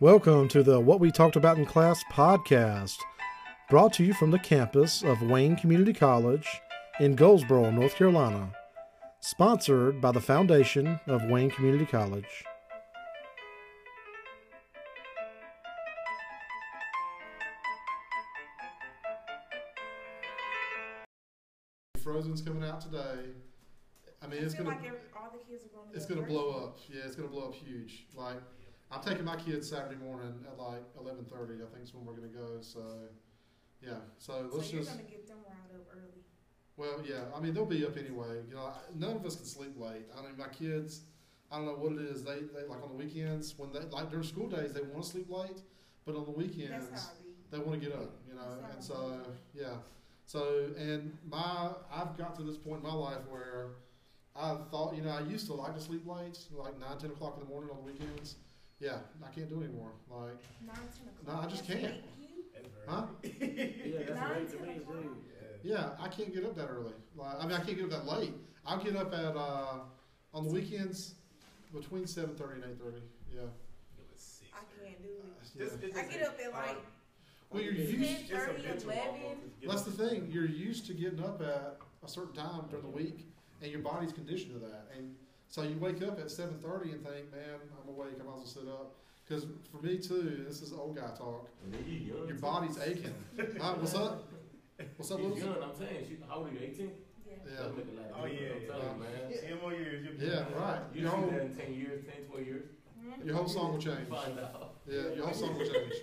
Welcome to the What We Talked About in Class podcast, brought to you from the campus of Wayne Community College in Goldsboro, North Carolina, sponsored by the Foundation of Wayne Community College. Taking my kids Saturday morning at like 11:30. I think is when we're gonna go. So yeah. So So let's you're just. going to get them riled up early. Well, yeah. I mean, they'll be up anyway. You know, none of us can sleep late. I mean, my kids. I don't know what it is. They, they like on the weekends when they like during school days they want to sleep late, but on the weekends That's how I be. they want to get up, you know, and so yeah, so and my I've got to this point in my life where I thought, you know, I used to like to sleep late, like nine, ten o'clock in the morning on the weekends. Yeah, I can't do it anymore. Like, No. I just can't. late for you? huh? Yeah, that's Nine, late to me too. Yeah, I can't get up that early. Like, I mean, I can't get up that late. I'll get up at uh, on the weekends between seven thirty and eight thirty. Yeah. I can't do yeah. it. I get up at like Well, you're 10, used. 30, 11. That's the thing. You're used to getting up at a certain time during the week, and your body's conditioned to that. And so you wake up at seven thirty and think, "Man, I'm awake. I might as well sit up." Because for me too, this is old guy talk. Your body's aching. Huh? What's up? What's up, She's Lewis? young, I'm saying. She, how old are you, 18? Yeah. Yeah. That'll make a lot of Oh, yeah, difference, I'm telling yeah. you, man. Ten more years, you'll be Yeah, right. You Your see whole, that in 10 years, 10, 12 years? Mhm. your whole song will change. Find out. Yeah, your whole song will change.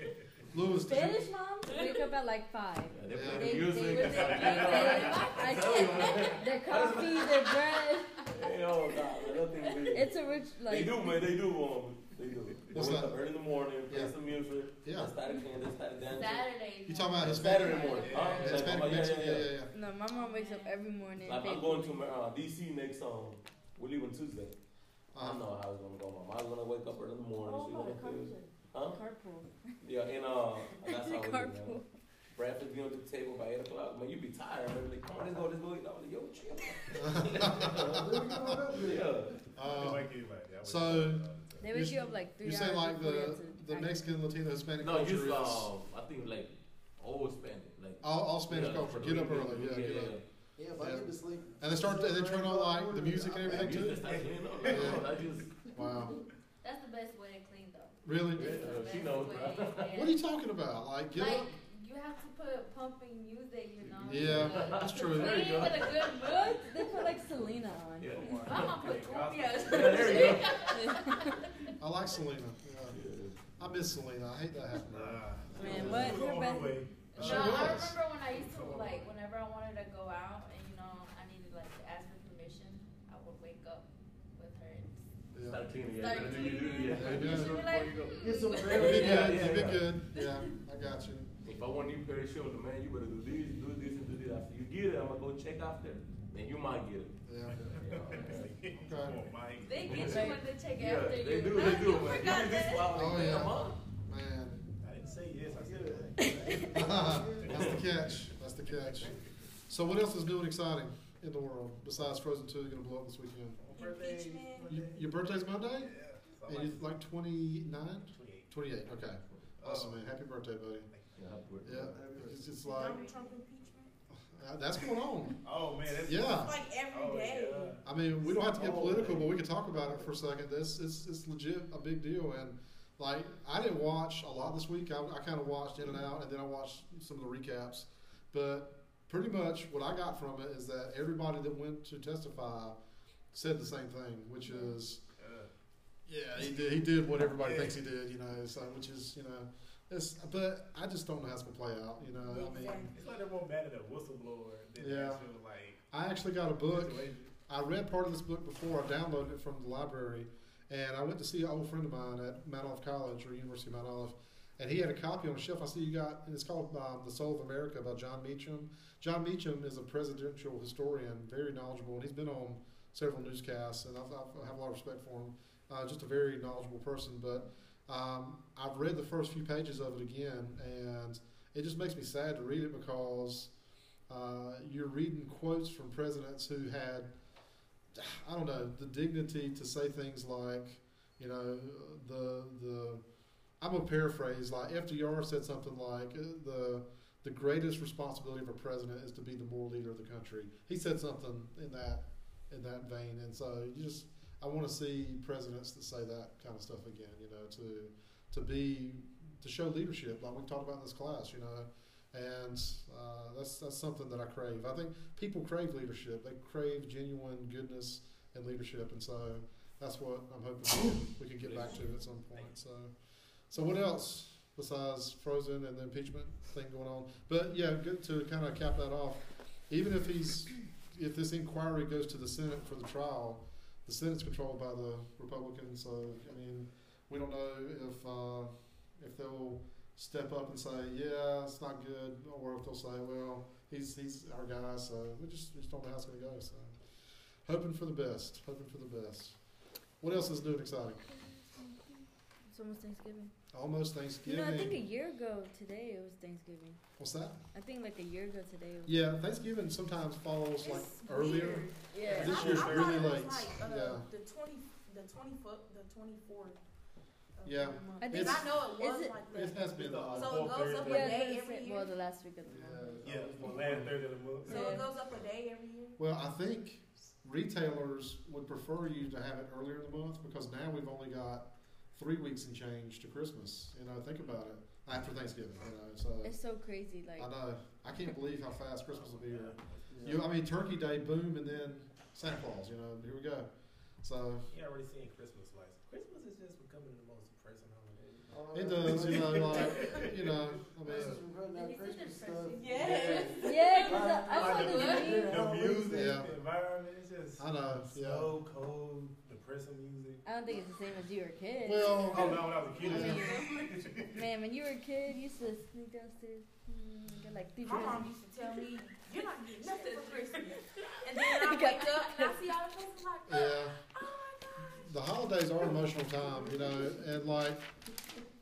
Lewis, did you, Spanish moms wake up at like five. Yeah, they Yeah. play They, the they, music. they, I can't, their coffee, their bread. Hey, oh, God, man, that thing weird. It's a rich They do, man. They do, um, they do. They What's wake that? up early in the morning, play Yeah. some music. Yeah. They started playing, they started dancing. Saturday. you talking about It's Hispanic? Saturday morning. Yeah. Huh? Yeah, Hispanic oh, yeah, Mexican. yeah, Yeah, yeah. yeah, yeah. No, my mom wakes up every morning. Like, I'm going to uh, DC next um, we're leaving Tuesday. I Uh, don't know how it's gonna go. My mom's gonna wake up early in the morning. Oh, she no, gonna the feel- carpool. Huh? Carpool. Yeah, and uh, that's how we do, Carpool. Man. Breakfast be on the table by eight o'clock. Man, you be tired. Man, like, come on, let's go, let's go eat. I'm like, yo, chill. yeah. Um, like anybody, I so, They wake you up like three you hours say like before you the to the act. Mexican, Latino, Hispanic No, culture just is I think like old Spanish, like all, all Spanish yeah, culture. for Get up weekend. early. Yeah, get up. Yeah, if I Yeah. get to sleep. And they start. And they turn on like the music and everything You too. just start cleaning up. Yeah. I just Wow. That's the best way to clean though. Really? Yeah, It's the she best knows, way, bro. What are you talking about? Like get Like up. You have to put pumping music, you know. Yeah, to- that's true. There you go. with a good mood. They put like Selena on. yeah. My mom put cumbia. Yeah, there you go. I like Selena. Yeah. I miss Selena. I hate that happened. Nah. Man, what? We're Her best- our No, sure I remember when I used to like whenever I wanted to go out and you know I needed like to ask for permission, I would wake up with her. And Yeah. Start cleaning. Yeah, Start do you do? cleaning. Yeah. There you she'd go. be like, Get some "Hmm." You've been bread. good. Yeah, You've been yeah. good. Yeah, I got you. If I want you pair of shoulder, man, you better do this, do this, and do this. After you get it, I'm gonna go check after. Then you might get it. Yeah. Come on, Mike. They get you when they check Yeah, after they you. They do, Huh? they do, You man. forgot You this that. Oh, yeah. damn, huh? Man. I didn't say yes, I said it. That's the catch. That's the catch. So what else is new and exciting in the world besides Frozen 2 going to blow up this weekend? Impeachment. You, your birthday's Monday? Yeah. And you're like 29? 28. 28. Okay. Awesome, man. Happy birthday, buddy. Yeah, happy birthday. Yeah. It's just like, Donald Trump impeachment. uh, that's going on. Oh man, that's Yeah. It's like every Oh, day. yeah. I mean, we don't have to get political, but we can talk about it for a second. This it's, it's legit a big deal, and like I didn't watch a lot this week. I, I kind of watched in and out, and then I watched some of the recaps. But pretty much what I got from it is that everybody that went to testify said the same thing, which is Uh, yeah, he did. He did what everybody Yeah. thinks he did, you know. So which is you know, it's. But I just don't know how it's gonna play out. You know, I mean, it's like they're more mad at a whistleblower than Yeah. the actual like I actually got a book. I read part of this book before. I downloaded it from the library, and I went to see an old friend of mine at Mount Olive College or University of Mount Olive, and he had a copy on a shelf. I see you got, and it's called um, "The Soul of America" by Jon Meacham. Jon Meacham is a presidential historian, very knowledgeable, and he's been on several newscasts, and I've, I've, I have a lot of respect for him. Uh, just a very knowledgeable person, but um, I've read the first few pages of it again, and it just makes me sad to read it because uh, you're reading quotes from presidents who had, I don't know, the dignity to say things like, you know, the the. I'm gonna paraphrase. Like FDR said something like uh, the the greatest responsibility of a president is to be the moral leader of the country. He said something in that in that vein, and so you just I want to see presidents that say that kind of stuff again. You know, to to be to show leadership, like we talked about in this class. You know, and uh, that's that's something that I crave. I think people crave leadership. They crave genuine goodness and leadership, and so that's what I'm hoping we can get back to at some point. So, so what else besides Frozen and the impeachment thing going on? But yeah, good to kind of cap that off. Even if he's if this inquiry goes to the Senate for the trial, the Senate's controlled by the Republicans. So I mean, we don't know if uh, if they'll step up and say, yeah, it's not good, or if they'll say, well, he's he's our guy. So we just we just don't know how it's going to go. So hoping for the best. Hoping for the best. What else is new and exciting? It's almost Thanksgiving. Almost You Thanksgiving. know, I think a year ago today it was Thanksgiving. What's that? I think like a year ago today. It was Yeah, Thanksgiving sometimes falls like It's earlier. weird. Yeah. This I- year's I thought really it was late. Like, uh, Yeah. The twenty, the twenty foot, the twenty fourth. Yeah. I think Because I know it is was it- like It has been. The, uh, So it goes up Thursday. a day every year? well, the last week of the month. Yeah, the last Thursday of the month. So Yeah. it goes up a day every year. Well, I think retailers would prefer you to have it earlier in the month because now we've only got three weeks and change to Christmas. You know, think about it after Thanksgiving. You know, so It's so crazy. Like I know I can't believe how fast Christmas will be here. You, I mean, Turkey Day, boom, and then Santa Claus. You know, here we go. So You already seeing Christmas lights. Christmas is just becoming the most depressing holiday. It does. You know, like you know, I mean. And is it depressing? Yes. yeah, cause I, I Like this the, meme. the music, Yeah. the environment, it's just I know, yeah. slow, cold, depressing music. I don't think it's the same as you were a kid. Well, Oh no, when I was a kid. I it man, when you were a kid, you used to sneak downstairs, mm, get like three My mom presents. used to tell me, "You're not getting nothing for Christmas." And then I wake up and I see all the presents like, yeah. "Oh my god!" the holidays are an emotional time, you know, and like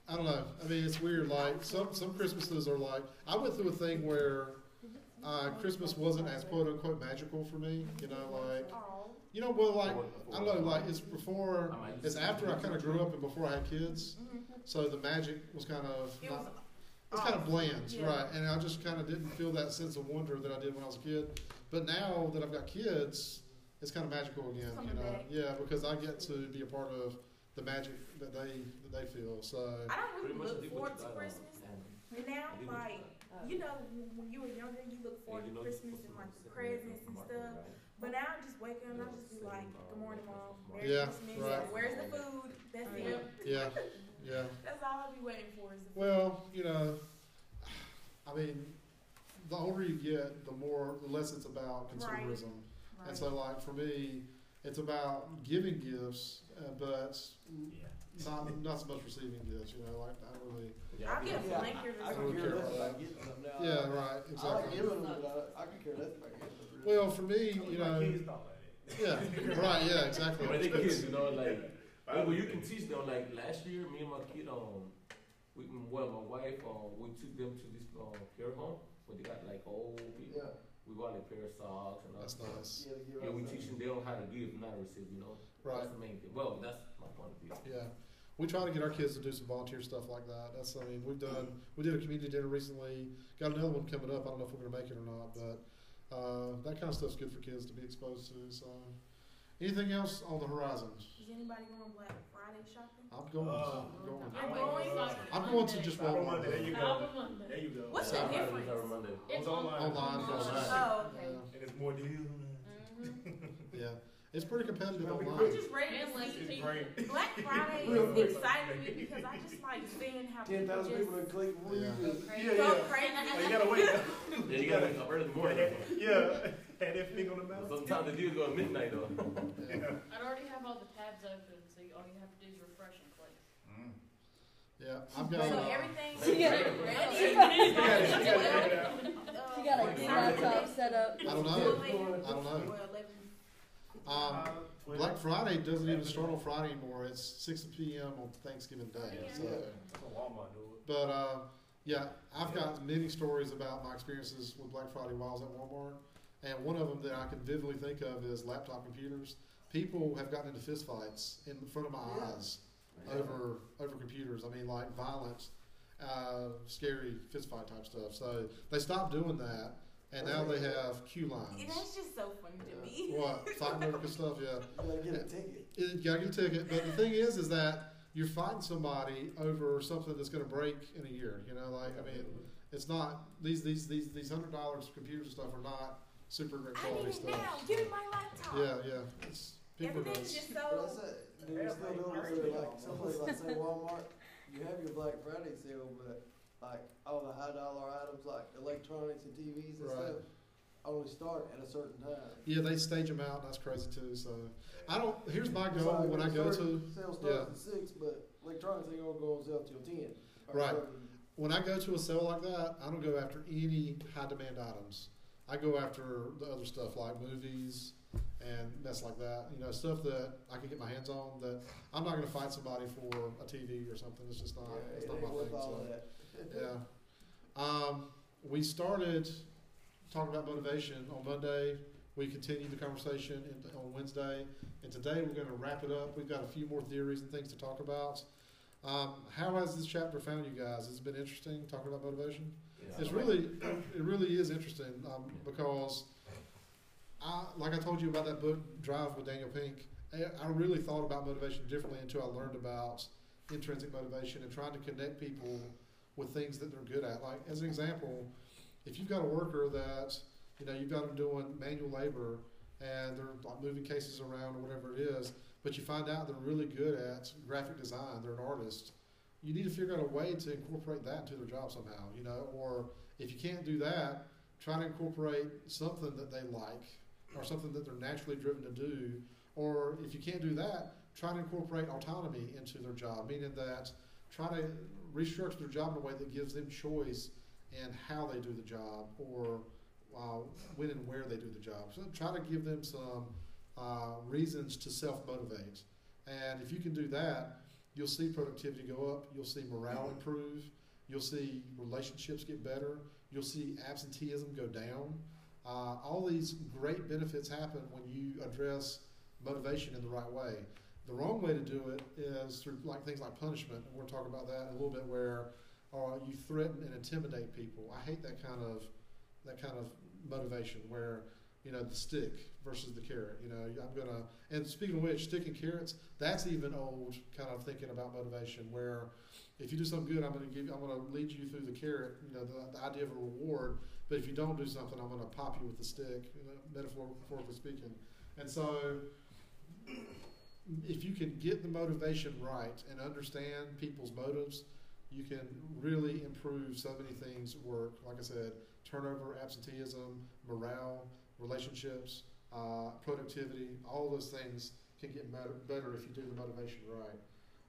I don't know. I mean, it's weird. Like some some Christmases are like I went through a thing where uh, Christmas wasn't as quote unquote magical for me. You know, like you know, well, like I don't know, like it's before, it's after I kind of grew up and before I had kids, so the magic was kind of not. It's kind of bland, Yeah. right? And I just kind of didn't feel that sense of wonder that I did when I was a kid. But now that I've got kids, it's kind of magical again, you know? Yeah, because I get to be a part of the magic that they that they feel. So I don't really look forward to you got on. Christmas. And And now, I did what like, you know, when you were younger, you look And forward you to Christmas and like the presents and stuff. But now I'm just waking up and I just be like, "Good morning, mom. Merry Yeah, Christmas. right. Where's the food? That's it. yeah, yeah. That's all I'll be waiting for is the food." Well, you know, I mean, the older you get, the more the less it's about Right. consumerism. Right. And so, like for me, it's about giving gifts, uh, but Yeah. Not not so much receiving gifts. You know, like I really. Yeah, I'll get a Yeah, blanket I I don't care care about about that. getting them now. Yeah, right. I like Exactly. giving them, but I, I can care less about getting them. Well, for me, I wish you my know, kids thought like that. yeah, right, yeah, exactly. When they It's- kids, you know, like, I well, was you can teach them. Like last year, me and my kid, um, we, well, my wife, um, we took them to this um, care home where they got like old people. Yeah, We bought like a pair of socks and all That's that stuff. nice. yeah, to give Yeah, we out teach them something. they don't how to give, not receive. You know, Right. That's the main thing. Well, that's my point of view. Yeah, we try to get our kids to do some volunteer stuff like that. That's, I mean, we've done. We did a community dinner recently. Got another one coming up. I don't know if we're gonna make it or not, but uh, that kind of stuff's good for kids to be exposed to. So, anything else on the horizon? Is anybody going Black Friday shopping? I'm going. Uh, I'm going. You're going? I'm going to just Cyber Walmart. Monday, there you go. Cyber Monday. There you go. What's Yeah, the Friday, difference? Cyber Monday. It's It's online. Online. Online. Oh, okay. Yeah, And it's more deals. Mm-hmm. yeah, it's pretty competitive Well, we I'm online. just ready to like see. Black Friday Real quick. is exciting me because I just like seeing how Ten people thousand just people in Cleveland. what do you Yeah. do? Crazy. Yeah, go yeah. crazy. Oh, you gotta wait. Yeah, you gotta wake up early in the morning. yeah. Had that thing on the mouth. Sometimes the deals go at midnight though. Yeah, I already have all the tabs open, so all you have to do is refresh and click. Yeah. I've So got. Uh, everything. She got, You gotta- gotta check it out. she got like three set up. I don't know. I don't know. Um, Black Friday doesn't even start on Friday anymore. It's 6 p.m. on Thanksgiving Day. So, That's what Walmart but uh, yeah, I've got many stories about my experiences with Black Friday while I was at Walmart, and one of them that I can vividly think of is laptop computers. People have gotten into fistfights in front of my Yeah. over over computers. I mean, like violence, uh, scary fistfight type stuff. So they stopped doing that, and now they have queue And lines. that's just so funny to me. What fight America stuff? Yeah, You gotta get a ticket. you gotta get a ticket. But the thing is, is that you're fighting somebody over something that's going to break in a year. You know, like I mean, it's not these these these these hundred dollars computers and stuff are not super great I need quality it now. stuff. Give me my laptop. Yeah, yeah. It's people are Everything's just so. Do you still do it like someplace like say Walmart? You have your Black Friday sale, but like all the high dollar items like electronics and TVs and Right. stuff only start at a certain time. Yeah, they stage them out. That's crazy too. So I don't. Here's my goal like when I go to sale starts yeah. at six, but electronics ain't gonna go on sale till ten. Right. 11. when I go to a sale like that. I don't go after any high demand items. I go after the other stuff like movies and mess like that. You know, stuff that I can get my hands on. That I'm not going to fight somebody for a TV or something. It's just not. Yeah, it's not my thing. So. Yeah. Um, we started talking about motivation on Monday. We continued the conversation in, on Wednesday, and today we're going to wrap it up. We've got a few more theories and things to talk about. Um, how has this chapter found you guys? It's been interesting talking about motivation. Yeah. It's really, it really is interesting um, because I, like I told you about that book Drive with Daniel Pink. I, I really thought about motivation differently until I learned about intrinsic motivation and trying to connect people with things that they're good at. Like as an example, if you've got a worker that you know you've got them doing manual labor and they're like moving cases around or whatever it is, but you find out they're really good at graphic design, they're an artist. You need to figure out a way to incorporate that into their job somehow, you know. Or if you can't do that, try to incorporate something that they like or something that they're naturally driven to do. Or if you can't do that, try to incorporate autonomy into their job, meaning that try to restructure their job in a way that gives them choice in how they do the job or uh, when and where they do the job. So try to give them some uh, reasons to self motivate. And if you can do that, you'll see productivity go up, you'll see morale improve, you'll see relationships get better, you'll see absenteeism go down. Uh, all these great benefits happen when you address motivation in the right way. The wrong way to do it is through like things like punishment, and we're talking about that a little bit, where uh, you threaten and intimidate people. I hate that kind of that kind of motivation where you know the stick versus the carrot. You know, I'm gonna. And speaking of which, stick and carrots, that's even old kind of thinking about motivation. Where if you do something good, I'm gonna give. I'm gonna lead you through the carrot. You know, the, the idea of a reward. But if you don't do something, I'm gonna pop you with the stick. You know, metaphorically speaking. And so, if you can get the motivation right and understand people's motives, you can really improve so many things work. Like I said, turnover, absenteeism, morale, relationships, uh, productivity, all those things can get better, better if you do the motivation right.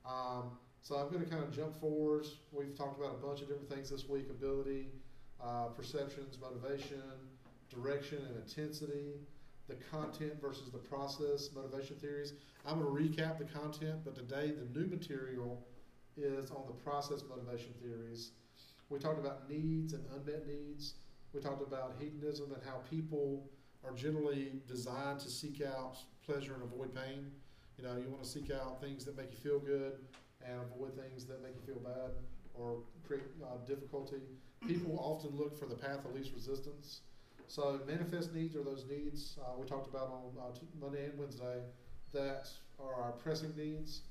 Um, so I'm going to kind of jump forward. We've talked about a bunch of different things this week ability, uh, perceptions, motivation, direction, and intensity, the content versus the process, motivation theories. I'm going to recap the content, but today the new material is on the process motivation theories. We talked about needs and unmet needs. We talked about hedonism and how people are generally designed to seek out pleasure and avoid pain. You know, you want to seek out things that make you feel good and avoid things that make you feel bad or create uh, difficulty. People often look for the path of least resistance. So, manifest needs are those needs uh, we talked about on uh, t- Monday and Wednesday that are our pressing needs.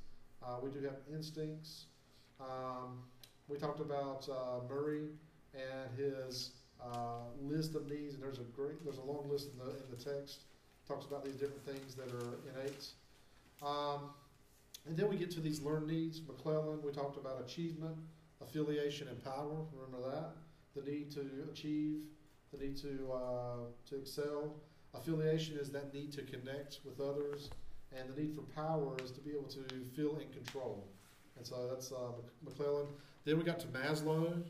Uh, we do have instincts. Um, we talked about uh, Murray and his uh, list of needs, and there's a great, there's a long list in the in the text. Talks about these different things that are innate. Um, and then we get to these learned needs. McClelland, we talked about achievement, affiliation, and power. Remember that the need to achieve, the need to uh, to excel. Affiliation is that need to connect with others, and the need for power is to be able to feel in control. And so that's uh, McClelland. Then we got to Maslow.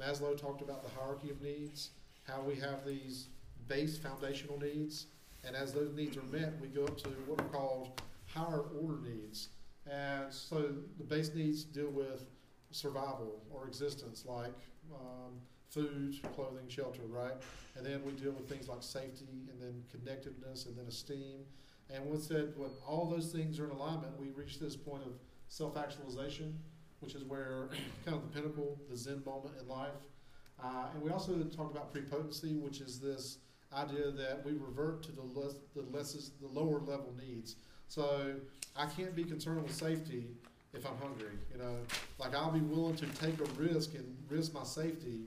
Maslow talked about the hierarchy of needs, how we have these base foundational needs, and as those needs are met, we go up to what are called higher order needs. And so the base needs deal with survival or existence, like um, food, clothing, shelter, right? And then we deal with things like safety, and then connectedness, and then esteem. And once that, when all those things are in alignment, we reach this point of self-actualization, which is where kind of the pinnacle, the Zen moment in life. Uh, and we also talked about prepotency, which is this idea that we revert to the less, the less, the lower level needs. So I can't be concerned with safety if I'm hungry. You know, like I'll be willing to take a risk and risk my safety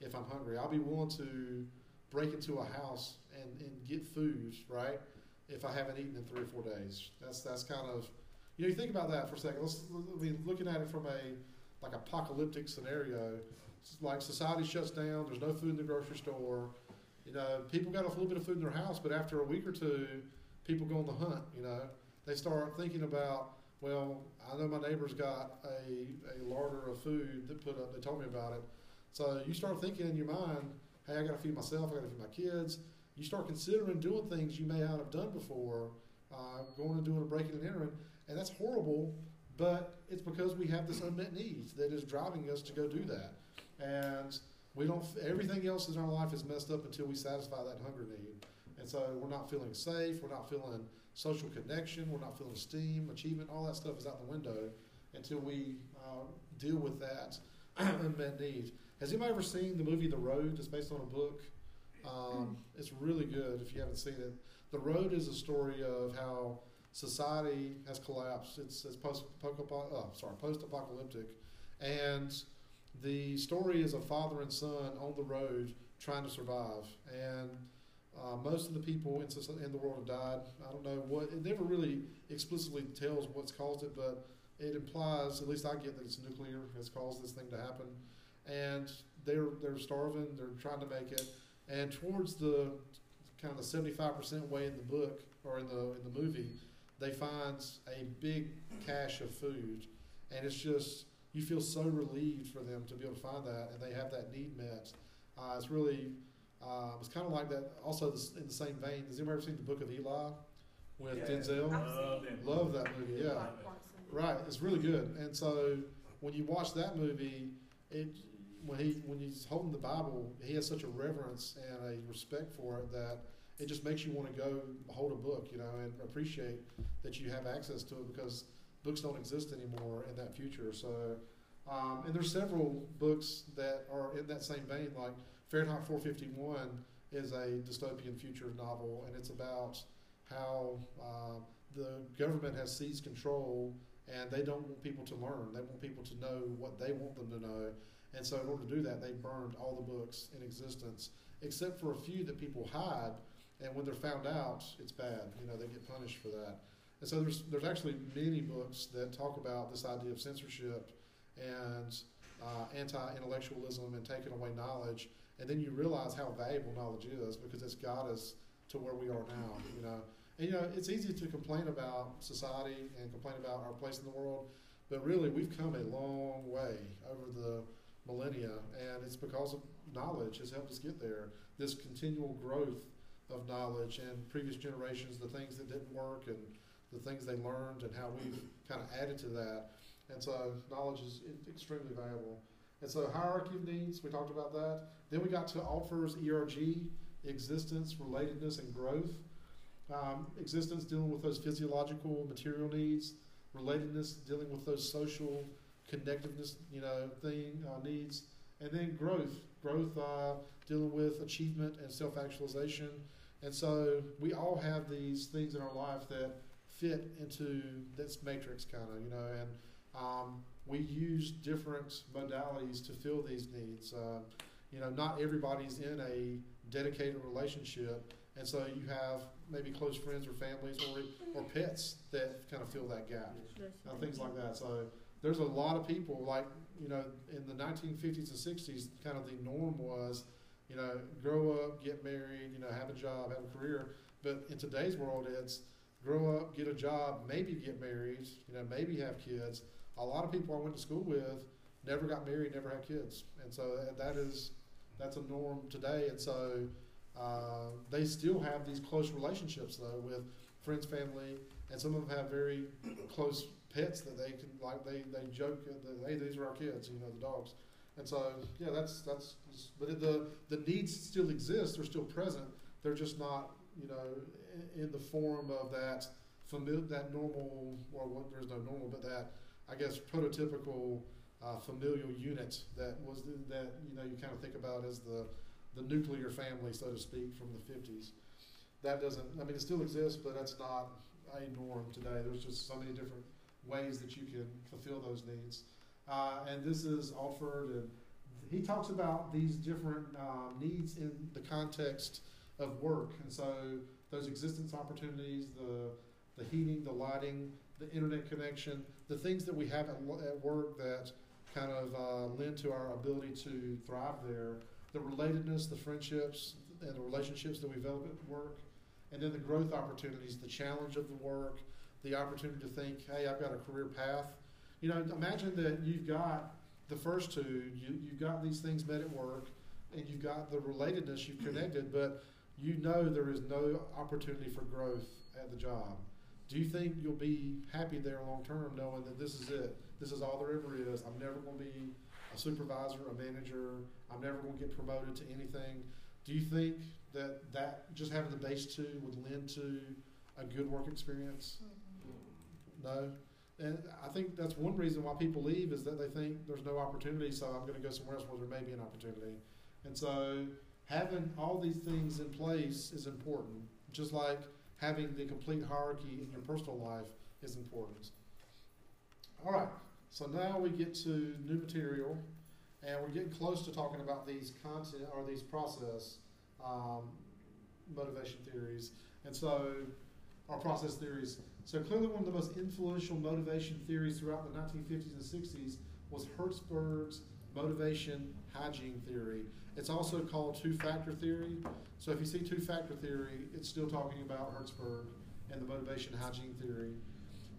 if I'm hungry. I'll be willing to break into a house and, and get food, right? If I haven't eaten in three or four days. That's that's kind of you know, you think about that for a second. Let's I mean looking at it from a like apocalyptic scenario. Like society shuts down, there's no food in the grocery store. You know, people got a little bit of food in their house, but after a week or two, people go on the hunt, you know. They start thinking about well, I know my neighbor's got a, a larder of food that put up. They told me about it. So you start thinking in your mind, hey, I got to feed myself. I got to feed my kids. You start considering doing things you may not have done before, uh, going and doing a breaking and entering, and that's horrible. But it's because we have this unmet need that is driving us to go do that, and we don't. Everything else in our life is messed up until we satisfy that hunger need, and so we're not feeling safe. We're not feeling social connection. We're not feeling esteem, achievement. All that stuff is out the window until we uh, deal with that unmet need. Has anybody ever seen the movie The Road? It's based on a book. Um, it's really good if you haven't seen it. The Road is a story of how society has collapsed. It's, it's post oh, sorry post apocalyptic, and the story is a father and son on the road trying to survive and uh, most of the people in, in the world have died. I don't know what, it never really explicitly tells what's caused it, but it implies, at least I get that it's nuclear has caused this thing to happen. And they're, they're starving, they're trying to make it. And towards the kind of the 75% way in the book or in the, in the movie, they find a big cache of food. And it's just, you feel so relieved for them to be able to find that and they have that need met. Uh, it's really um, it's kind of like that. Also, this, in the same vein, has anyone ever seen the Book of Eli with Yeah. Denzel? Love that. Love that movie. Yeah, right. It's really good. And so when you watch that movie, it when he when he's holding the Bible, he has such a reverence and a respect for it that it just makes you want to go hold a book, you know, and appreciate that you have access to it because books don't exist anymore in that future. So, um, and there's several books that are in that same vein, like Fahrenheit 451 is a dystopian future novel, and it's about how uh, the government has seized control and they don't want people to learn. They want people to know what they want them to know. And so, in order to do that, they burned all the books in existence, except for a few that people hide. And when they're found out, it's bad. You know, they get punished for that. And so, there's there's actually many books that talk about this idea of censorship and uh, anti-intellectualism and taking away knowledge and then you realize how valuable knowledge is because it's got us to where we are now. You know, and you know it's easy to complain about society and complain about our place in the world, but really we've come a long way over the millennia, and it's because of knowledge has helped us get there. This continual growth of knowledge and previous generations, the things that didn't work and the things they learned, and how we've kind of added to that. And so knowledge is extremely valuable. And so hierarchy of needs, we talked about that. Then we got to Alderfer's ERG, existence, relatedness, and growth. Um, existence dealing with those physiological, material needs. Relatedness dealing with those social connectiveness, you know, thing uh, needs. And then growth, growth uh, dealing with achievement and self-actualization. And so we all have these things in our life that fit into this matrix, kind of, you know, and um, we use different modalities to fill these needs. Uh, you know, not everybody's in a dedicated relationship, and so you have maybe close friends or families or or pets that kind of fill that gap, uh, things like that. So there's a lot of people like you know in the 1950s and 60s, kind of the norm was, you know, grow up, get married, you know, have a job, have a career. But in today's world, it's grow up, get a job, maybe get married, you know, maybe have kids a lot of people I went to school with never got married, never had kids, and so that is that's a norm today. And so uh, they still have these close relationships though with friends, family, and some of them have very close pets that they can like. They they joke that hey, these are our kids, you know, the dogs. And so yeah, that's that's. But the the needs still exist. They're still present. They're just not you know in, the form of that familiar, that normal or what there's no normal, but that I guess, prototypical uh, familial unit that was the, that you know you kind of think about as the the nuclear family, so to speak, from the 50s. That doesn't. I mean, it still exists, but that's not a norm today. There's just so many different ways that you can fulfill those needs. Uh, and this is Alderfer, and he talks about these different um, needs in the context of work. And so those existence opportunities, the the heating, the lighting, the internet connection, the things that we have at, at work that kind of uh, lend to our ability to thrive there, the relatedness, the friendships, and the relationships that we develop at work, and then the growth opportunities, the challenge of the work, the opportunity to think, hey, I've got a career path. You know, imagine that you've got the first two, you, you've got these things met at work, and you've got the relatedness, you've connected, but you know there is no opportunity for growth at the job. Do you think you'll be happy there long term knowing that this is it? This is all there ever is. I'm never going to be a supervisor, a manager. I'm never going to get promoted to anything. Do you think that that just having the base two would lend to a good work experience? Mm-hmm. No. And I think that's one reason why people leave is that they think there's no opportunity, so I'm going to go somewhere else where there may be an opportunity. And so having all these things in place is important, just like having the complete hierarchy in your personal life is important. All right, so now we get to new material, and we're getting close to talking about these content or these process um, motivation theories. And so, our process theories. So clearly, one of the most influential motivation theories throughout the 1950s and 60s was Herzberg's motivation hygiene theory. It's also called two-factor theory. So if you see two-factor theory, it's still talking about Herzberg and the motivation hygiene theory.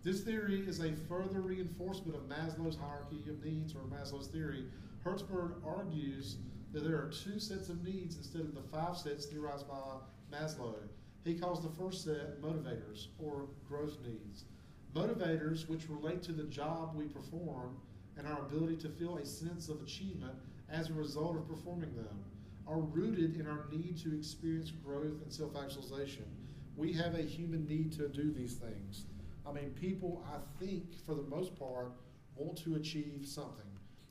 This theory is a further reinforcement of Maslow's hierarchy of needs or Maslow's theory. Herzberg argues that there are two sets of needs instead of the five sets theorized by Maslow. He calls the first set motivators or growth needs. Motivators, which relate to the job we perform and our ability to feel a sense of achievement as a result of performing them, are rooted in our need to experience growth and self actualization. We have a human need to do these things. I mean, people, I think, for the most part, want to achieve something.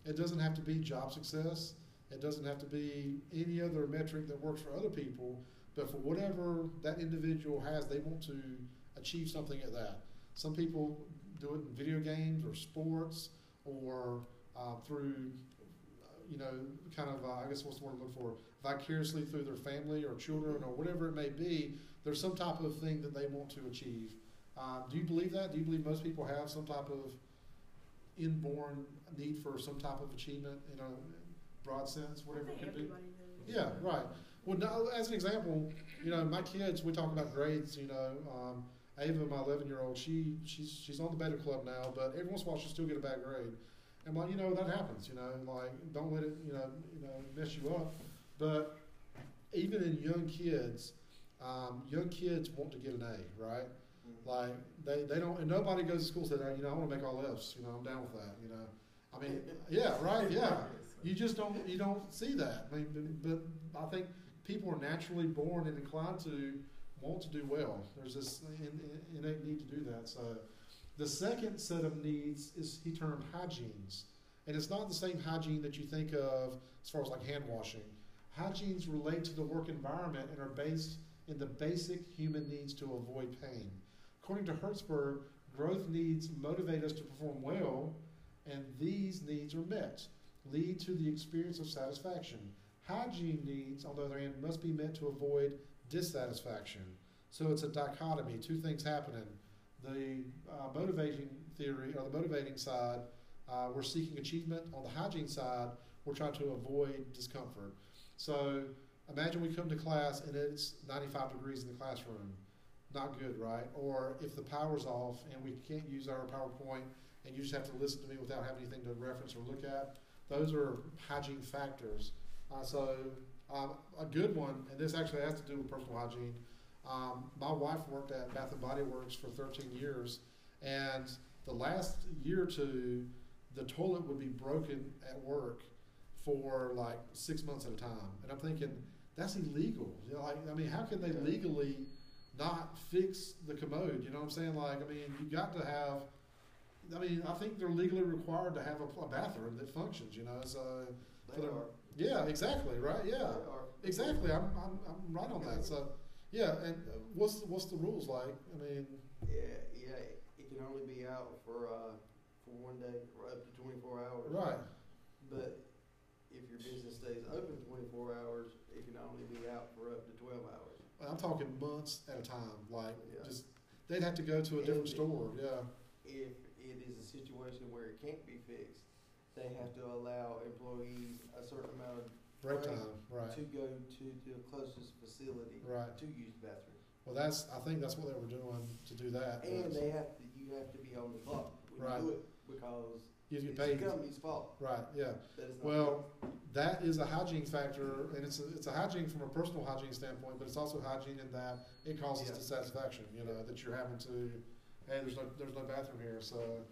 It doesn't have to be job success, it doesn't have to be any other metric that works for other people, but for whatever that individual has, they want to achieve something at that. Some people do it in video games or sports or uh, through, you know, kind of, uh, I guess what's the word I'm looking for, vicariously through their family or children or whatever it may be. There's some type of thing that they want to achieve. Uh, do you believe that? Do you believe most people have some type of inborn need for some type of achievement in a broad sense, whatever it could be? Yeah, right. Well, now, as an example, you know, my kids, we talk about grades. You know, um, Ava, my 11 year old, she she's she's on the beta club now, but every once in a while she'll still get a bad grade. And like, you know, that happens. You know, like don't let it, you know, you know, mess you up. But even in young kids, um, young kids want to get an A, right? Like they, they don't, and nobody goes to school and says, "Oh, you know, I want to make all F's. You know, I'm down with that. You know, I mean, yeah, right, yeah. You just don't you don't see that. I mean, but, but I think people are naturally born and inclined to want to do well. There's this in, in, innate need to do that. So, the second set of needs is he termed hygienes, and it's not the same hygiene that you think of as far as like hand washing. Hygienes relate to the work environment and are based in the basic human needs to avoid pain. According to Herzberg, growth needs motivate us to perform well, and these needs are met lead to the experience of satisfaction. Hygiene needs, on the other hand, must be met to avoid dissatisfaction. So it's a dichotomy, two things happening. The uh, motivating theory, or the motivating side, uh, we're seeking achievement. On the hygiene side, we're trying to avoid discomfort. So imagine we come to class and it's 95 degrees in the classroom. Not good, right? Or if the power's off and we can't use our PowerPoint and you just have to listen to me without having anything to reference or look at, those are hygiene factors. Uh, so um, a good one, and this actually has to do with personal hygiene. Um, my wife worked at Bath and Body Works for 13 years, and the last year or two, the toilet would be broken at work for like six months at a time. And I'm thinking that's illegal. You know, like I mean, how can they legally not fix the commode? You know what I'm saying? Like I mean, you got to have I mean, I think they're legally required to have a, a bathroom that functions. You know, so They are. yeah, exactly, right? Yeah, exactly. I'm, I'm, I'm right on that. So, yeah, and uh, what's what's the rules like? I mean, Yeah, yeah, it can only be out for, uh, for one day, or up to twenty-four hours. right, But if your business stays open twenty-four hours, it can only be out for up to twelve hours. I'm talking months at a time. Like, Yeah. just they'd have to go to a different And- store. Yeah, If it is a situation where it can't be fixed, they have to allow employees a certain amount of, break Right. time. Right, to go to the closest facility right. to use the bathroom. Well, that's I think that's what they were doing to do that. And they have to, you have to be on the clock when Right. you do it, because you it's get the paid. company's fault. Right. Yeah. that it's Well, that is a hygiene factor, and it's a, it's a hygiene from a personal hygiene standpoint, but it's also hygiene in that it causes Yeah. dissatisfaction. You know that you're having to, hey, there's no there's no bathroom here, so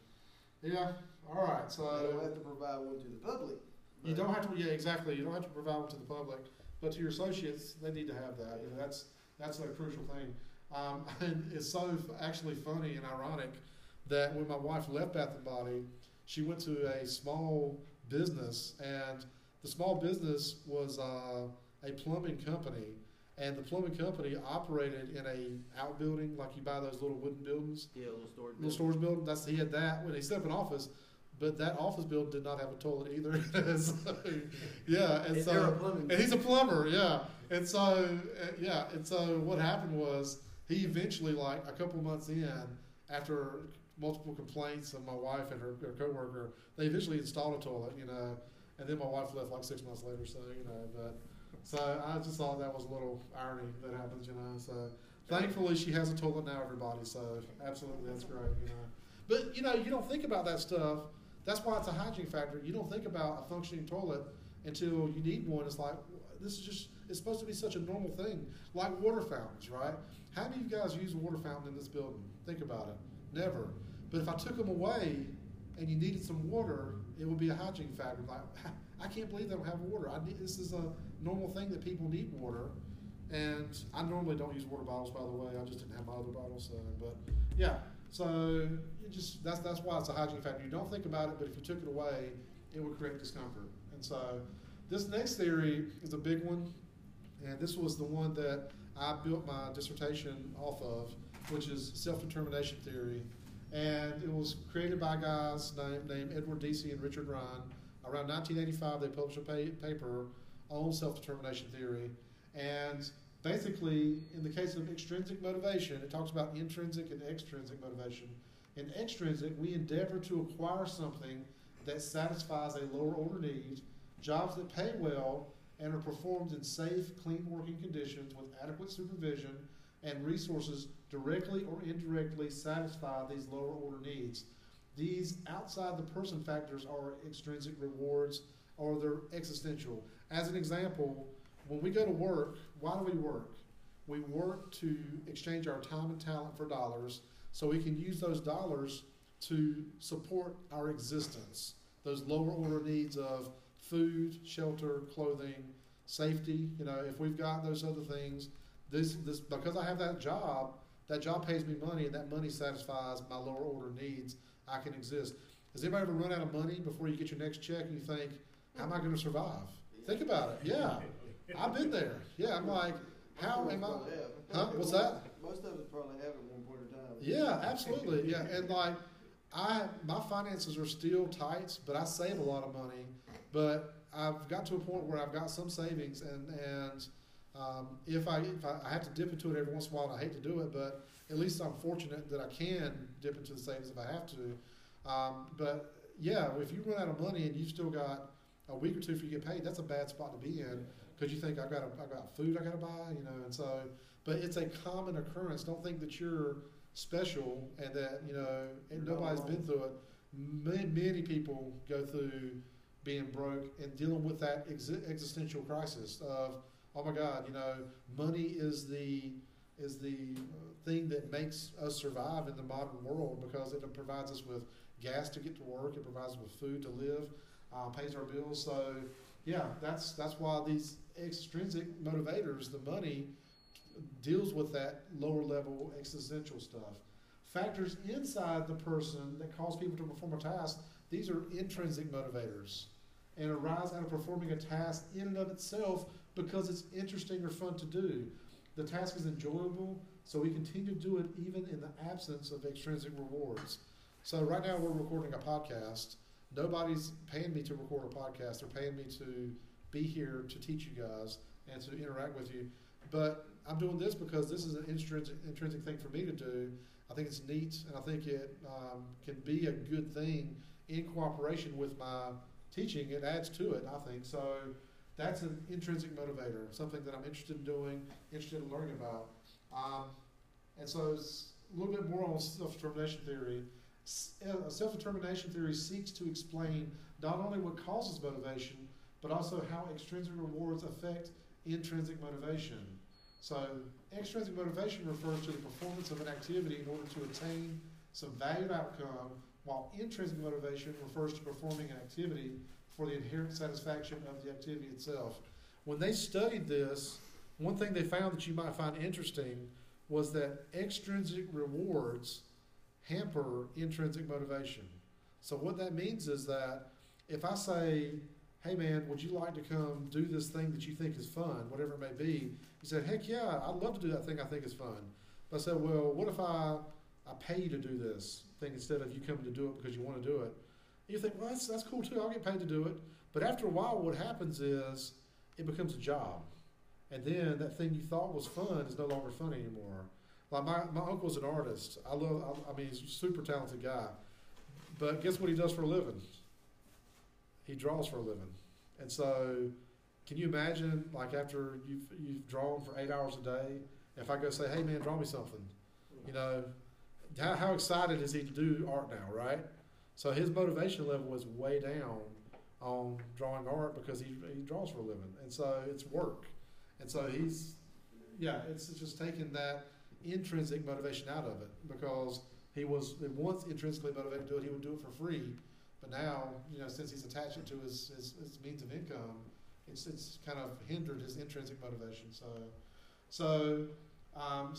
yeah, all right. So They don't have to provide one to the public. You don't have to, yeah, exactly. You don't have to provide one to the public, but to your associates, they need to have that. You know, that's that's a crucial thing. Um, and it's so f- actually funny and ironic that when my wife left Bath and Body, she went to a small business, and the small business was uh, a plumbing company, and the plumbing company operated in a outbuilding like you buy those little wooden buildings, Yeah, little storage. little storage building. That's he had that when he set up an office. But that office building did not have a toilet either. so, yeah, and And so they're a plumbing. and he's a plumber, yeah. And so, uh, yeah, and so what happened was he eventually, like a couple months in, after multiple complaints of my wife and her, her coworker, they eventually installed a toilet, you know. And then my wife left like six months later, so you know. But so I just thought that was a little irony that happens, you know. So thankfully she has a toilet now, everybody. So absolutely, that's great, you know. But you know, you don't think about that stuff. That's why it's a hygiene factor. You don't think about a functioning toilet until you need one. It's like this is just it's supposed to be such a normal thing, like water fountains, right? How many of you guys use a water fountain in this building? Think about it. Never. But if I took them away and you needed some water, it would be a hygiene factor. Like I can't believe they don't have water. I need, this is a normal thing that people need water. And I normally don't use water bottles, by the way. I just didn't have my other bottles. So, but yeah, so just that's that's why it's a hygiene factor. You don't think about it, but if you took it away, it would create discomfort. And so this next theory is a big one, and this was the one that I built my dissertation off of, which is self-determination theory. And it was created by guys named, named Edward Deci and Richard Ryan. Around 1985, they published a pa- paper on self-determination theory. And basically, in the case of extrinsic motivation, it talks about intrinsic and extrinsic motivation. In extrinsic, we endeavor to acquire something that satisfies a lower order need, jobs that pay well, and are performed in safe, clean working conditions with adequate supervision and resources directly or indirectly satisfy these lower order needs. These outside the person factors are extrinsic rewards or they're existential. As an example, when we go to work, why do we work? We work to exchange our time and talent for dollars so we can use those dollars to support our existence. Those lower order needs of food, shelter, clothing, safety. You know, if we've got those other things, this this because I have that job, that job pays me money, and that money satisfies my lower order needs. I can exist. Has anybody ever run out of money before you get your next check and you think, how am I going to survive? Think about it. Yeah, I've been there. Yeah, I'm like, how am I? Huh? What's that? Most of us probably have at one point in time. Yeah, absolutely. Yeah, and like I, my finances are still tight, but I save a lot of money. But I've got to a point where I've got some savings, and and um, if I if I, I have to dip into it every once in a while, and I hate to do it, but at least I'm fortunate that I can dip into the savings if I have to. Um, but yeah, if you run out of money and you've still got a week or two for you get paid, that's a bad spot to be in because you think I've got I got food I got to buy, you know, and so. But it's a common occurrence. Don't think that you're special and that you know and nobody's been through it. Many, many people go through being broke and dealing with that exi- existential crisis of oh my God, you know, money is the is the thing that makes us survive in the modern world because it provides us with gas to get to work, it provides us with food to live, uh, pays our bills. So yeah, that's that's why these extrinsic motivators, the money, deals with that lower level existential stuff. Factors inside the person that cause people to perform a task, these are intrinsic motivators and arise out of performing a task in and of itself because it's interesting or fun to do. The task is enjoyable, so we continue to do it even in the absence of extrinsic rewards. So right now we're recording a podcast. Nobody's paying me to record a podcast. They're paying me to be here to teach you guys and to interact with you. But I'm doing this because this is an intrinsic, intrinsic thing for me to do. I think it's neat, and I think it um, can be a good thing in cooperation with my teaching. It adds to it, I think. So that's an intrinsic motivator, something that I'm interested in doing, interested in learning about. Um, and so it's a little bit more on self-determination theory. S- uh, Self-determination theory seeks to explain not only what causes motivation, but also how extrinsic rewards affect intrinsic motivation. So, extrinsic motivation refers to the performance of an activity in order to attain some valued outcome, while intrinsic motivation refers to performing an activity for the inherent satisfaction of the activity itself. When they studied this, one thing they found that you might find interesting was that extrinsic rewards hamper intrinsic motivation. So, what that means is that if I say, hey man, would you like to come do this thing that you think is fun, whatever it may be? He said, heck yeah, I'd love to do that thing I think is fun. But I said, well, what if I, I pay you to do this thing instead of you coming to do it because you want to do it? You think, well, that's, that's cool too. I'll get paid to do it. But after a while, what happens is it becomes a job. And then that thing you thought was fun is no longer fun anymore. Like my, my uncle's an artist. I love, I, I mean, he's a super talented guy. But guess what he does for a living? He draws for a living. And so, can you imagine, like after you've, you've drawn for eight hours a day, if I go say, hey man, draw me something, you know, how, how excited is he to do art now, right? So his motivation level is way down on drawing art because he, he draws for a living. And so it's work. And so he's, yeah, it's just taking that intrinsic motivation out of it because he was once intrinsically motivated to do it, he would do it for free. But now, you know, since he's attached it to his, his, his means of income, it's, it's kind of hindered his intrinsic motivation. So, so um,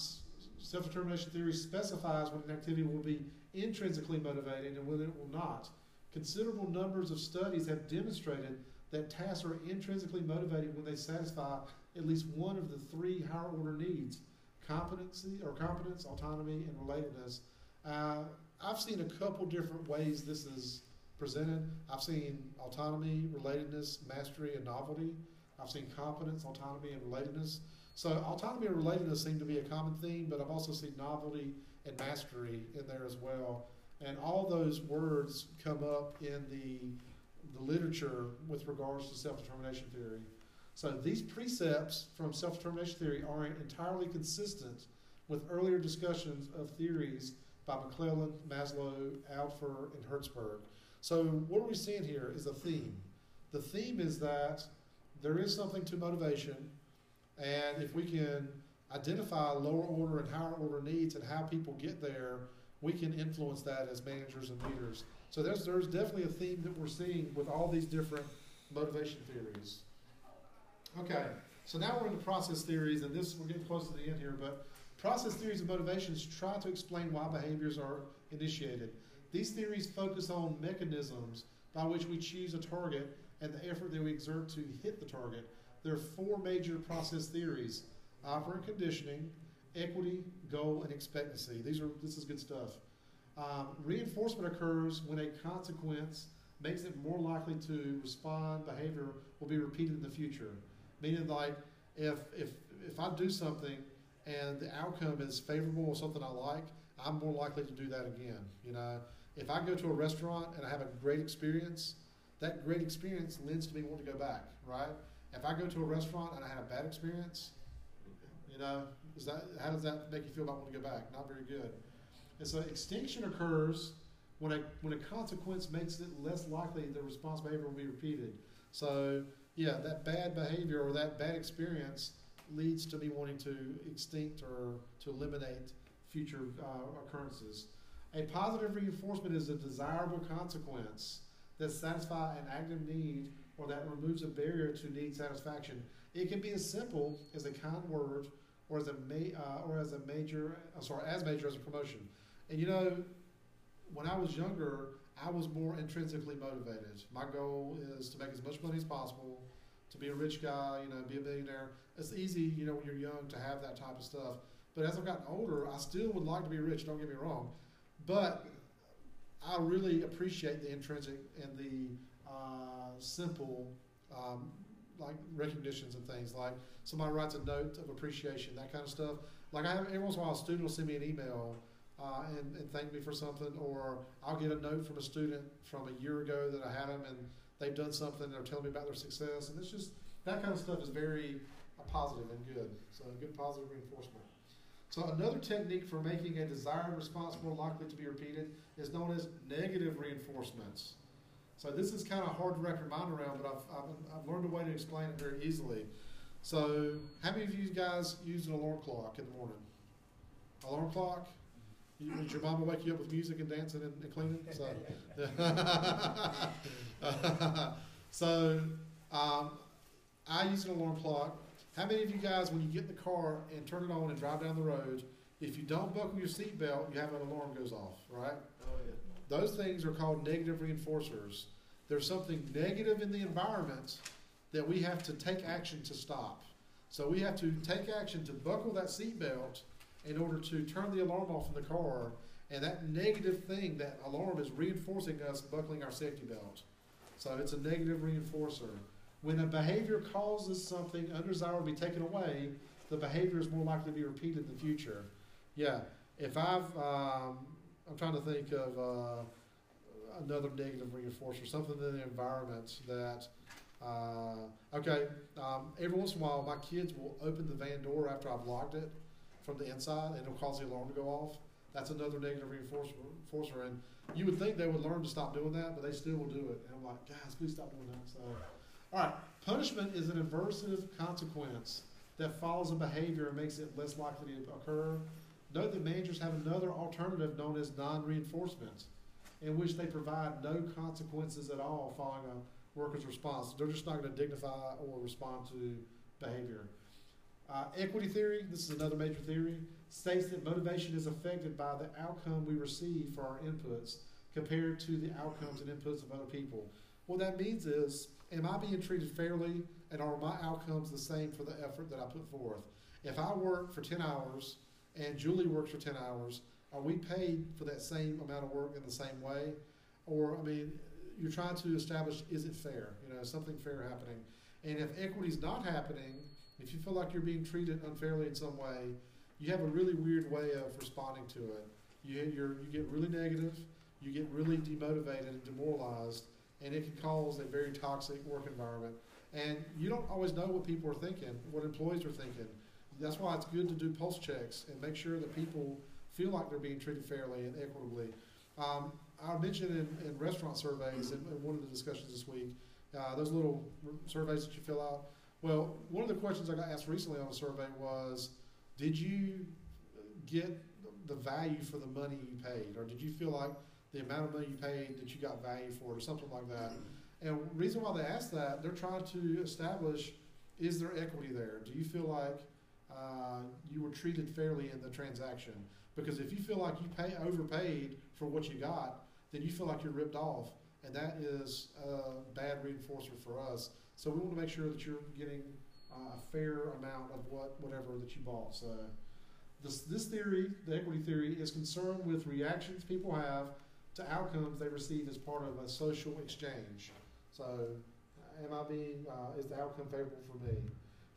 self-determination theory specifies when an activity will be intrinsically motivated and when it will not. Considerable numbers of studies have demonstrated that tasks are intrinsically motivated when they satisfy at least one of the three higher order needs competency or competence, autonomy, and relatedness. Uh, I've seen a couple different ways this is presented. I've seen autonomy, relatedness, mastery, and novelty. I've seen competence, autonomy, and relatedness. So autonomy and relatedness seem to be a common theme, but I've also seen novelty and mastery in there as well. And all those words come up in the, the literature with regards to self-determination theory. So these precepts from self-determination theory aren't entirely consistent with earlier discussions of theories by McClelland, Maslow, Alderfer, and Herzberg. So what are we seeing here is a theme. The theme is that there is something to motivation, and if we can identify lower order and higher order needs and how people get there, we can influence that as managers and leaders. So there's there's definitely a theme that we're seeing with all these different motivation theories. Okay, so now we're into process theories, and this we're getting close to the end here, but process theories of motivations try to explain why behaviors are initiated. These theories focus on mechanisms by which we choose a target and the effort that we exert to hit the target. There are four major process theories operant conditioning, equity, goal, and expectancy. These are this is good stuff. Um, reinforcement occurs when a consequence makes it more likely to respond. Behavior will be repeated in the future. Meaning, like if if if I do something and the outcome is favorable or something I like, I'm more likely to do that again. You know, if I go to a restaurant and I have a great experience, that great experience lends to me wanting to go back. Right? If I go to a restaurant and I have a bad experience, you know, is that how does that make you feel about wanting to go back? Not very good. And so extinction occurs when a when a consequence makes it less likely the response behavior will be repeated. So yeah, that bad behavior or that bad experience leads to me wanting to extinct or to eliminate future uh, occurrences. A positive reinforcement is a desirable consequence that satisfies an active need or that removes a barrier to need satisfaction. It can be as simple as a kind word or as a ma- uh, or as a major uh, sorry as major as a promotion. And you know, when I was younger, I was more intrinsically motivated. My goal is to make as much money as possible, to be a rich guy, you know, be a millionaire. It's easy, you know, when you're young to have that type of stuff. But as I've gotten older, I still would like to be rich, don't get me wrong. But I really appreciate the intrinsic and the uh, simple, um, like recognitions and things. Like somebody writes a note of appreciation, that kind of stuff. Like I have every once in a while, a student will send me an email uh, and, and thank me for something, or I'll get a note from a student from a year ago that I had them and they've done something. And they're telling me about their success, and it's just that kind of stuff is very uh, positive and good. So good positive reinforcement. So another technique for making a desired response more likely to be repeated is known as negative reinforcements. So this is kind of hard to wrap your mind around, but I've, I've, I've learned a way to explain it very easily. So how many of you guys use an alarm clock in the morning? Alarm clock? You, did your mama wake you up with music and dancing and, and cleaning? So, so um, I use an alarm clock. How many of you guys, when you get in the car and turn it on and drive down the road, if you don't buckle your seatbelt, you have an alarm goes off, right? Oh, yeah. Those things are called negative reinforcers. There's something negative in the environment that we have to take action to stop. So we have to take action to buckle that seatbelt in order to turn the alarm off in the car. And that negative thing, that alarm is reinforcing us buckling our safety belt. So it's a negative reinforcer. When a behavior causes something undesirable to be taken away, the behavior is more likely to be repeated in the future. Yeah, if I've, um, I'm trying to think of uh, another negative reinforcer, something in the environment that, uh, okay, um, every once in a while my kids will open the van door after I've locked it from the inside and it'll cause the alarm to go off. That's another negative reinforcer. And you would think they would learn to stop doing that, but they still will do it. And I'm like, guys, please stop doing that. So, all right, punishment is an aversive consequence that follows a behavior and makes it less likely to occur. Note that managers have another alternative known as non-reinforcement, in which they provide no consequences at all following a worker's response. They're just not going to dignify or respond to behavior. Uh, equity theory, this is another major theory, states that motivation is affected by the outcome we receive for our inputs compared to the outcomes and inputs of other people. What that means is, am I being treated fairly and are my outcomes the same for the effort that I put forth? If I work for 10 hours and Julie works for 10 hours, are we paid for that same amount of work in the same way? Or, I mean, you're trying to establish is it fair? You know, something fair happening? And if equity is not happening, if you feel like you're being treated unfairly in some way, you have a really weird way of responding to it. You, you get really negative, you get really demotivated and demoralized, and it can cause a very toxic work environment. And you don't always know what people are thinking, what employees are thinking. That's why it's good to do pulse checks and make sure that people feel like they're being treated fairly and equitably. Um, I mentioned in, in restaurant surveys in, in, one of the discussions this week, uh, those little surveys that you fill out. Well, one of the questions I got asked recently on a survey was, did you get the value for the money you paid, or did you feel like the amount of money you paid that you got value for or something like that? And reason why they ask that, they're trying to establish is there equity there? Do you feel like uh, you were treated fairly in the transaction? Because if you feel like you pay overpaid for what you got, then you feel like you're ripped off, and that is a bad reinforcer for us. So we want to make sure that you're getting uh, a fair amount of what whatever that you bought. So this this theory, the equity theory, is concerned with reactions people have to outcomes they receive as part of a social exchange. So, am I being uh, is the outcome favorable for me?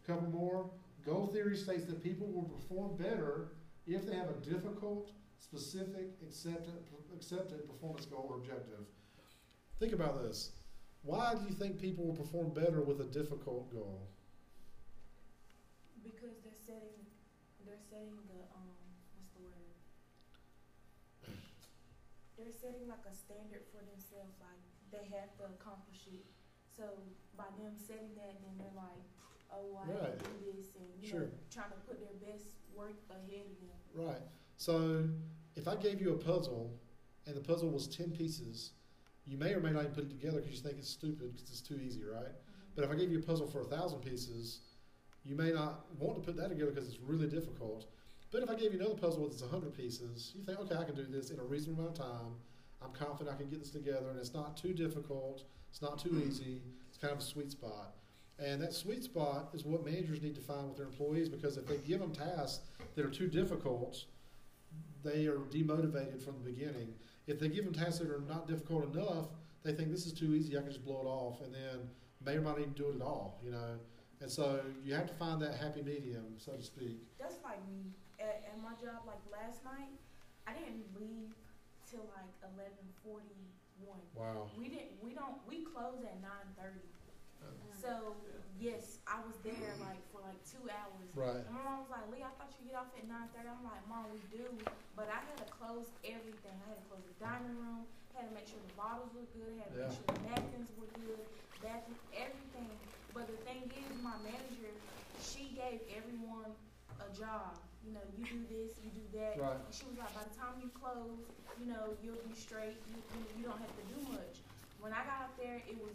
A couple more. Goal theory states that people will perform better if they have a difficult, specific, accepted, accepted performance goal or objective. Think about this. Why do you think people will perform better with a difficult goal? Because they're setting, they're setting the um, what's the word? They're setting like a standard for themselves, like they have to accomplish it. So by them setting that, then they're like, oh, I Right. do this, and you Sure. know, trying to put their best work ahead of them. Right. So if I gave you a puzzle and the puzzle was 10 pieces, you may or may not even put it together because you think it's stupid because it's too easy, right? Mm-hmm. But if I gave you a puzzle for a thousand pieces, you may not want to put that together because it's really difficult. But if I gave you another puzzle with 100 pieces, you think, okay, I can do this in a reasonable amount of time. I'm confident I can get this together, and it's not too difficult. It's not too mm-hmm. easy. It's kind of a sweet spot. And that sweet spot is what managers need to find with their employees because if they give them tasks that are too difficult, they are demotivated from the beginning. If they give them tasks that are not difficult enough, they think this is too easy, I can just blow it off, and then may or might not even do it at all, you know. And so you have to find that happy medium, so to speak. That's like me at, at my job. Like last night, I didn't leave till like eleven forty one. Wow. We didn't. We don't. We close at nine thirty. So yes, I was there like for like two hours. Right. And my mom was like, Lee, I thought you get off at nine thirty. I'm like, Mom, we do, but I had to close everything. I had to close the dining room. Had to make sure the bottles look good. Had to Yeah. make sure the napkins were good. Bathroom, everything. But the thing is, my manager, she gave everyone a job. You know, you do this, you do that. Right. And she was like, by the time you close, you know, you'll be straight. You, you, you don't have to do much. When I got out there, it was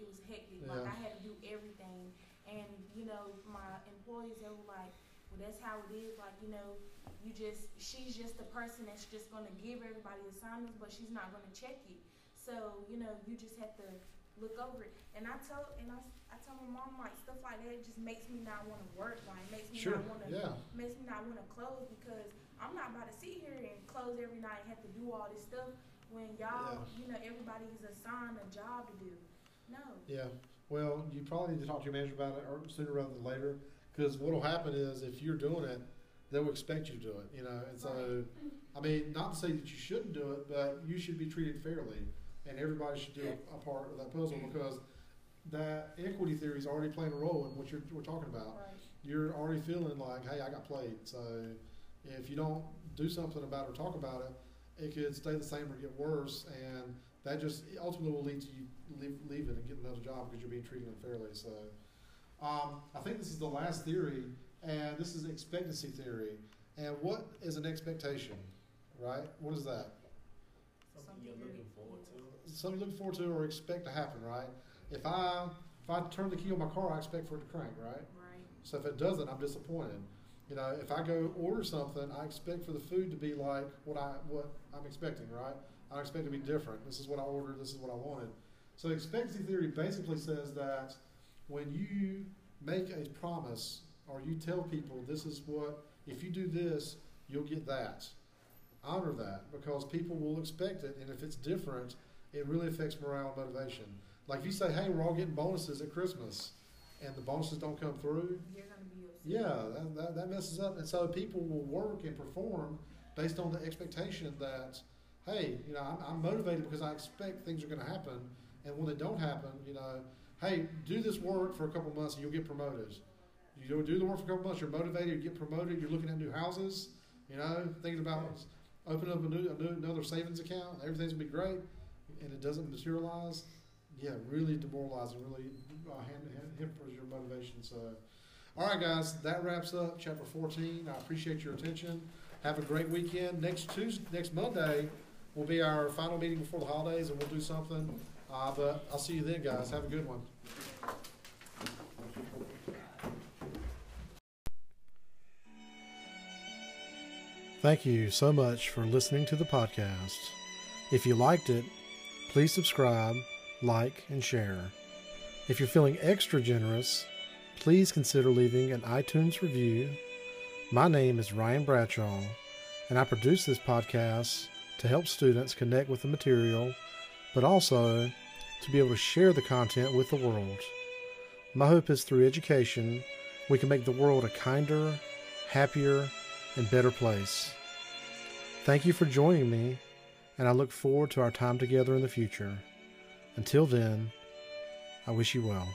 it was hectic. Like I had to do everything, and you know, my employees they were like, "Well, that's how it is. Like, you know, you just she's just the person that's just gonna give everybody assignments, but she's not gonna check it. So you know, you just have to look over it. And I tell and I, I tell my mom like stuff like that just makes me not want to work. Like makes me Sure. not want to Yeah. makes me not want to close because I'm not about to sit here and close every night and have to do all this stuff when y'all, Yeah. you know, everybody is assigned a job to do. No. Yeah. Well, you probably need to talk to your manager about it or sooner rather than later, because what will happen is if you're doing it, they'll expect you to do it. You know, and so I mean, not to say that you shouldn't do it, but you should be treated fairly, and everybody should do a, a part of that puzzle because that equity theory is already playing a role in what you're we're talking about. Right. You're already feeling like, hey, I got played. So if you don't do something about it or talk about it, it could stay the same or get worse, and that just ultimately will lead to you leave, leaving and getting another job because you're being treated unfairly. So um, I think this is the last theory, and this is expectancy theory. And what is an expectation, right? What is that? Something you're looking forward to. Something you look forward to or expect to happen, right? If I if I turn the key on my car, I expect for it to crank, right? Right. So if it doesn't, I'm disappointed. You know, if I go order something, I expect for the food to be like what I what I'm expecting, right? I expect it to be different. This is what I ordered. This is what I wanted. So expectancy theory basically says that when you make a promise or you tell people this is what if you do this, you'll get that. Honor that because people will expect it, and if it's different, it really affects morale and motivation. Like if you say, "Hey, we're all getting bonuses at Christmas," and the bonuses don't come through, You're gonna be upset. yeah, that, that, that messes up. And so people will work and perform based on the expectation that, hey, you know, I'm, I'm motivated because I expect things are going to happen. And when they don't happen, you know, hey, do this work for a couple months and you'll get promoted. You do the work for a couple months, you're motivated, you get promoted, you're looking at new houses, you know, thinking about opening up a new, a new another savings account, everything's going to be great, and it doesn't materialize. Yeah, really demoralizing, really uh, hampers your motivation. So, all right, guys, that wraps up chapter 14. I appreciate your attention. Have a great weekend. Next Tuesday, next Monday will be our final meeting before the holidays, and we'll do something. Uh, but I'll see you then, guys. Have a good one. Thank you so much for listening to the podcast. If you liked it, please subscribe, like, and share. If you're feeling extra generous, please consider leaving an iTunes review. My name is Ryan Bradshaw, and I produce this podcast to help students connect with the material, but also to be able to share the content with the world. My hope is through education, we can make the world a kinder, happier, and better place. Thank you for joining me, and I look forward to our time together in the future. Until then, I wish you well.